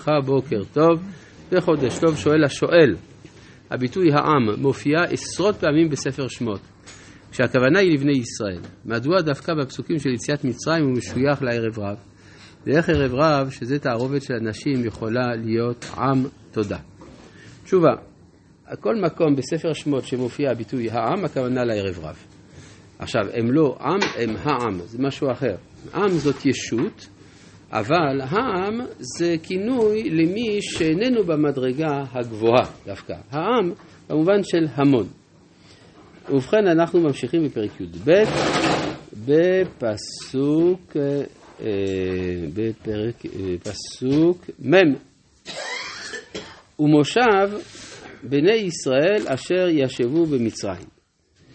ברכה, בוקר טוב וחודש טוב, שואל השואל. הביטוי העם מופיע עשרות פעמים בספר שמות, כשהכוונה היא לבני ישראל. מדוע דווקא בפסוקים של יציאת מצרים הוא משוייך לערב רב? ואיך ערב רב, שזה תערובת של אנשים, יכולה להיות עם תודה? תשובה, כל מקום בספר שמות שמופיע הביטוי העם, הכוונה לערב רב. עכשיו, הם לא עם, הם העם, זה משהו אחר. עם זאת ישות, אבל העם זה כינוי למי שאיננו במדרגה הגבוהה דווקא. העם במובן של המון. ובכן, אנחנו ממשיכים בפרק י"ב, בפסוק, אה, בפרק, אה, פסוק מ' ומושב בני ישראל אשר ישבו במצרים.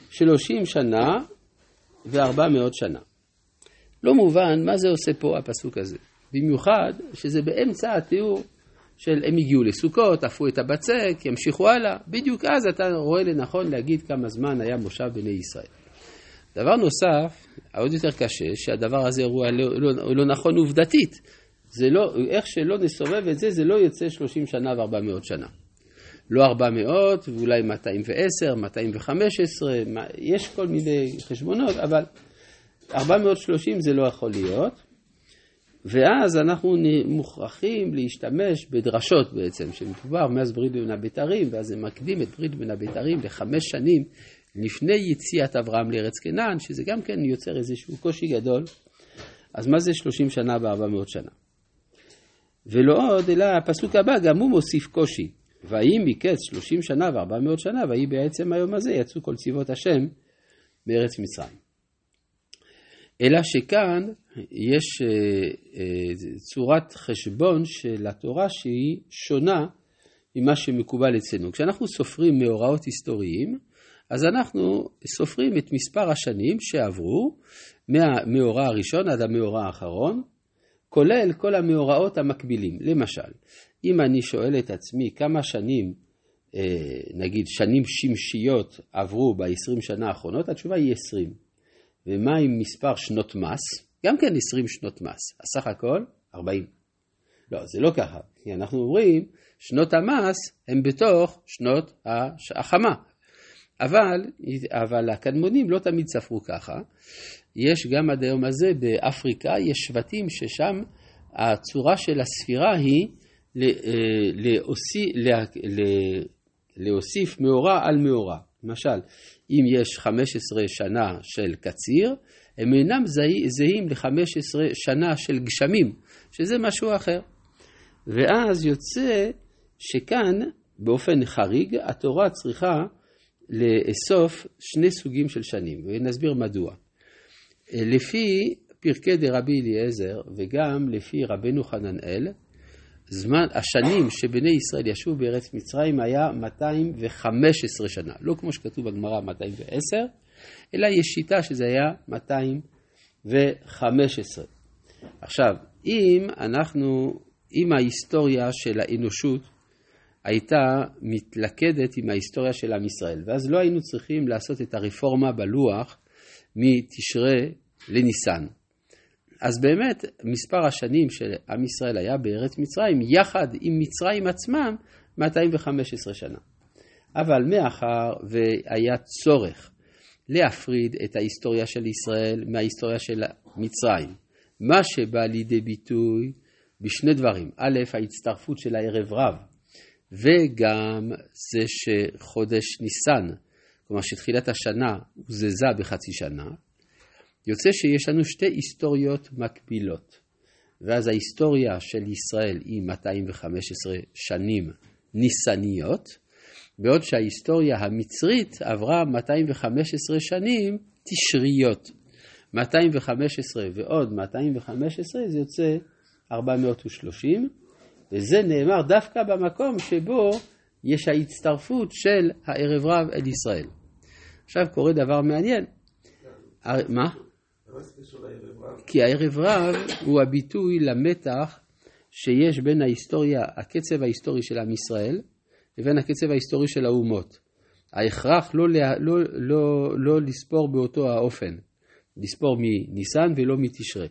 שלושים שנה וארבע מאות שנה. לא מובן מה זה עושה פה הפסוק הזה. במיוחד שזה באמצע התיאור של הם הגיעו לסוכות, עפו את הבצק, ימשיכו הלאה. בדיוק אז אתה רואה לנכון להגיד כמה זמן היה מושב בני ישראל. דבר נוסף, העוד יותר קשה, שהדבר הזה הוא לא, לא, לא נכון עובדתית. זה לא, איך שלא נסובב את זה, זה לא יוצא 30 שנה ו-400 שנה. לא 400 ואולי 210, 215, יש כל מיני חשבונות, אבל 430 זה לא יכול להיות. ואז אנחנו מוכרחים להשתמש בדרשות בעצם, שמדובר מאז ברית בין הבתרים, ואז זה מקדים את ברית בין הבתרים לחמש שנים לפני יציאת אברהם לארץ קנען, שזה גם כן יוצר איזשהו קושי גדול. אז מה זה 30 שנה ב-400 שנה? ולא עוד, אלא הפסוק הבא, גם הוא מוסיף קושי. ויהי מקץ 30 שנה ו-400 שנה, ויהי בעצם היום הזה יצאו כל צבאות השם מארץ מצרים. אלא שכאן יש אה, אה, צורת חשבון של התורה שהיא שונה ממה שמקובל אצלנו. כשאנחנו סופרים מאורעות היסטוריים, אז אנחנו סופרים את מספר השנים שעברו מהמאורע הראשון עד המאורע האחרון, כולל כל המאורעות המקבילים. למשל, אם אני שואל את עצמי כמה שנים, אה, נגיד שנים שמשיות עברו ב-20 שנה האחרונות, התשובה היא 20. ומה עם מספר שנות מס? גם כן 20 שנות מס. אז סך הכל 40. לא, זה לא ככה, כי אנחנו אומרים, שנות המס הן בתוך שנות החמה. אבל, אבל הקדמונים לא תמיד ספרו ככה. יש גם עד היום הזה באפריקה, יש שבטים ששם הצורה של הספירה היא אה, להוסיף, מאורע על מאורע. למשל, אם יש 15 שנה של קציר, הם אינם זהים ל-15 שנה של גשמים, שזה משהו אחר. ואז יוצא שכאן, באופן חריג, התורה צריכה לאסוף שני סוגים של שנים, ונסביר מדוע. לפי פרקי דרבי אליעזר וגם לפי רבנו חננאל, זמן, השנים שבני ישראל ישבו בארץ מצרים היה 215 שנה. לא כמו שכתוב בגמרא 210, אלא יש שיטה שזה היה 215. עכשיו, אם אנחנו, אם ההיסטוריה של האנושות הייתה מתלכדת עם ההיסטוריה של עם ישראל, ואז לא היינו צריכים לעשות את הרפורמה בלוח מתשרי לניסן. אז באמת, מספר השנים שעם ישראל היה בארץ מצרים, יחד עם מצרים עצמם, 215 שנה. אבל מאחר והיה צורך להפריד את ההיסטוריה של ישראל מההיסטוריה של מצרים, מה שבא לידי ביטוי בשני דברים. א', ההצטרפות של הערב רב, וגם זה שחודש ניסן, כלומר שתחילת השנה הוזזה בחצי שנה, יוצא שיש לנו שתי היסטוריות מקבילות. ואז ההיסטוריה של ישראל היא 215 שנים ניסניות, בעוד שההיסטוריה המצרית עברה 215 שנים תשריות. 215 ועוד 215 זה יוצא 430, וזה נאמר דווקא במקום שבו יש ההצטרפות של הערב רב אל ישראל. עכשיו קורה דבר מעניין. מה? כי הערב רב הוא הביטוי למתח שיש בין ההיסטוריה, הקצב ההיסטורי של עם ישראל, לבין הקצב ההיסטורי של האומות. ההכרח לא, לא, לא, לא לספור באותו האופן, לספור מניסן ולא מתשרה.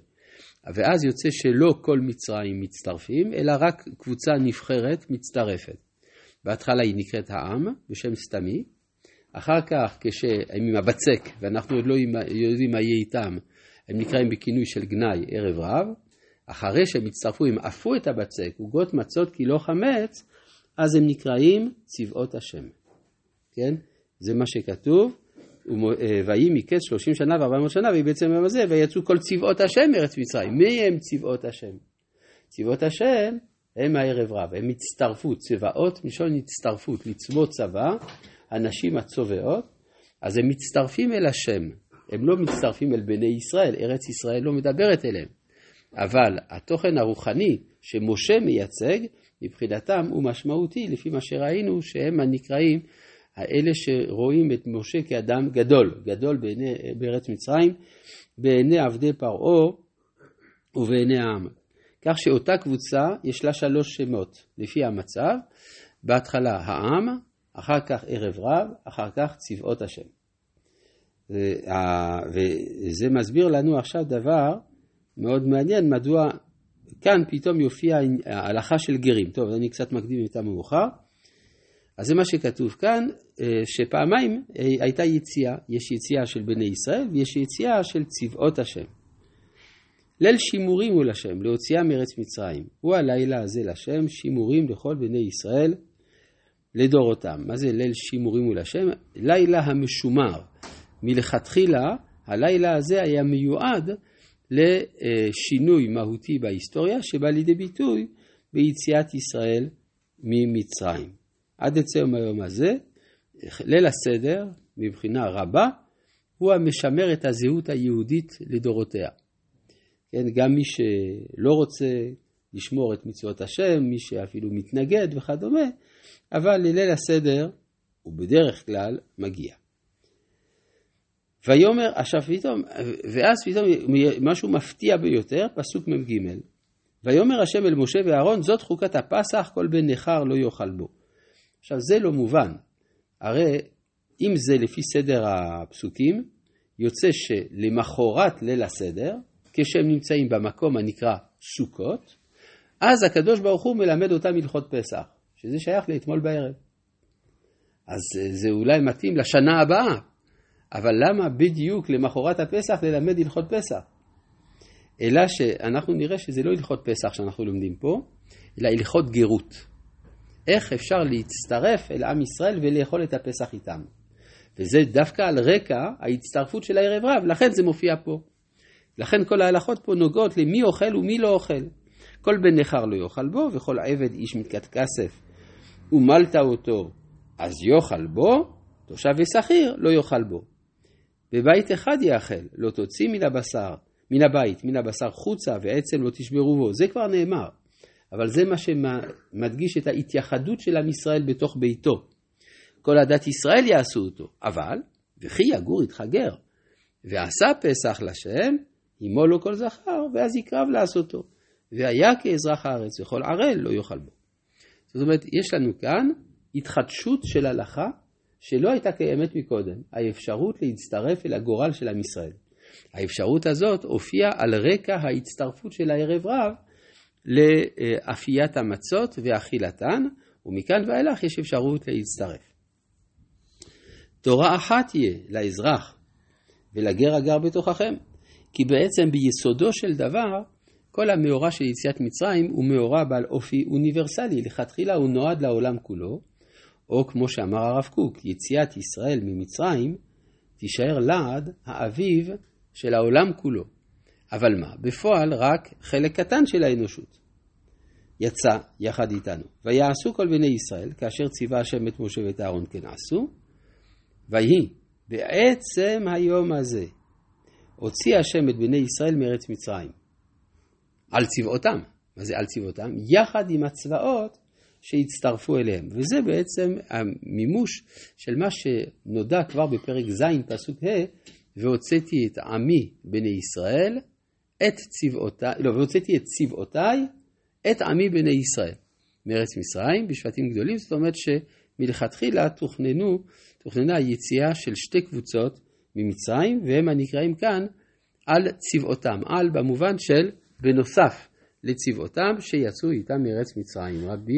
ואז יוצא שלא כל מצרים מצטרפים, אלא רק קבוצה נבחרת מצטרפת. בהתחלה היא נקראת העם, בשם סתמי, אחר כך כשהם עם הבצק, ואנחנו עוד לא יודעים מה יהיה איתם, הם נקראים בכינוי של גנאי ערב רב, אחרי שהם הצטרפו, הם עפו את הבצק, עוגות מצות כי לא חמץ, אז הם נקראים צבאות השם. כן? זה מה שכתוב, אה, ויהי מקץ שלושים שנה וארבע מאות שנה, והיא בעצם היום הזה, ויצאו כל צבאות השם מארץ מצרים. מי הם צבאות השם? צבאות השם הם הערב רב, הם הצטרפות, צבאות מלשון הצטרפות, לצבוא צבא, הנשים הצובעות, אז הם מצטרפים אל השם, הם לא מצטרפים אל בני ישראל, ארץ ישראל לא מדברת אליהם. אבל התוכן הרוחני שמשה מייצג, מבחינתם הוא משמעותי, לפי מה שראינו, שהם הנקראים האלה שרואים את משה כאדם גדול, גדול בעיני, בארץ מצרים, בעיני עבדי פרעה ובעיני העם. כך שאותה קבוצה יש לה שלוש שמות, לפי המצב, בהתחלה העם, אחר כך ערב רב, אחר כך צבאות השם. וזה מסביר לנו עכשיו דבר מאוד מעניין, מדוע כאן פתאום יופיע ההלכה של גרים. טוב, אני קצת מקדים יותר מאוחר. אז זה מה שכתוב כאן, אה, שפעמיים אה, הייתה יציאה, יש יציאה של בני ישראל ויש יציאה של צבאות השם. ליל שימורים הוא לשם, להוציאה מארץ מצרים. הוא הלילה הזה לשם, שימורים לכל בני ישראל לדורותם. מה זה ליל שימורים הוא לשם? לילה המשומר. מלכתחילה, הלילה הזה היה מיועד לשינוי מהותי בהיסטוריה, שבא לידי ביטוי ביציאת ישראל ממצרים. עד עצם היום הזה, ליל הסדר, מבחינה רבה, הוא המשמר את הזהות היהודית לדורותיה. כן, גם מי שלא רוצה לשמור את מצוות השם, מי שאפילו מתנגד וכדומה, אבל לליל הסדר הוא בדרך כלל מגיע. ויאמר, עכשיו פתאום, ואז פתאום משהו מפתיע ביותר, פסוק מ"ג. ויאמר השם אל משה ואהרון, זאת חוקת הפסח, כל בן נכר לא יאכל בו. עכשיו זה לא מובן, הרי אם זה לפי סדר הפסוקים, יוצא שלמחרת ליל הסדר, כשהם נמצאים במקום הנקרא סוכות, אז הקדוש ברוך הוא מלמד אותם הלכות פסח, שזה שייך לאתמול בערב. אז זה אולי מתאים לשנה הבאה, אבל למה בדיוק למחרת הפסח ללמד הלכות פסח? אלא שאנחנו נראה שזה לא הלכות פסח שאנחנו לומדים פה, אלא הלכות גרות. איך אפשר להצטרף אל עם ישראל ולאכול את הפסח איתם. וזה דווקא על רקע ההצטרפות של הערב רב, לכן זה מופיע פה. לכן כל ההלכות פה נוגעות למי אוכל ומי לא אוכל. כל בן נכר לא יאכל בו, וכל עבד איש מתקת כסף ומלת אותו, אז יאכל בו, תושב ושכיר לא יאכל בו. בבית אחד יאכל, לא תוציא מן הבשר, מן הבית, מן הבשר חוצה ועצם לא תשברו בו. זה כבר נאמר. אבל זה מה שמדגיש את ההתייחדות של עם ישראל בתוך ביתו. כל עדת ישראל יעשו אותו, אבל, וכי יגור איתך גר, ועשה פסח לשם, עמו לו כל זכר, ואז יקרב לעשותו. והיה כאזרח הארץ, וכל ערל לא יאכל בו. זאת אומרת, יש לנו כאן התחדשות של הלכה שלא הייתה קיימת מקודם, האפשרות להצטרף אל הגורל של עם ישראל. האפשרות הזאת הופיעה על רקע ההצטרפות של הערב רב לאפיית המצות ואכילתן, ומכאן ואילך יש אפשרות להצטרף. תורה אחת תהיה לאזרח ולגר הגר בתוככם, כי בעצם ביסודו של דבר, כל המאורע של יציאת מצרים הוא מאורע בעל אופי אוניברסלי, לכתחילה הוא נועד לעולם כולו, או כמו שאמר הרב קוק, יציאת ישראל ממצרים תישאר לעד האביב של העולם כולו. אבל מה? בפועל רק חלק קטן של האנושות יצא יחד איתנו. ויעשו כל בני ישראל, כאשר ציווה השם את משה ואת אהרון כן עשו, ויהי בעצם היום הזה הוציא השם את בני ישראל מארץ מצרים. על צבאותם. מה זה על צבאותם? יחד עם הצבאות שהצטרפו אליהם. וזה בעצם המימוש של מה שנודע כבר בפרק ז', פסוק ה', והוצאתי את עמי בני ישראל, את צבאותיי, לא, והוצאתי את צבאותיי, את עמי בני ישראל. מארץ מצרים, בשבטים גדולים, זאת אומרת שמלכתחילה תוכננו, תוכננה יציאה של שתי קבוצות ממצרים, והם הנקראים כאן על צבאותם, על במובן של בנוסף לצבאותם שיצאו איתם מארץ מצרים. רבי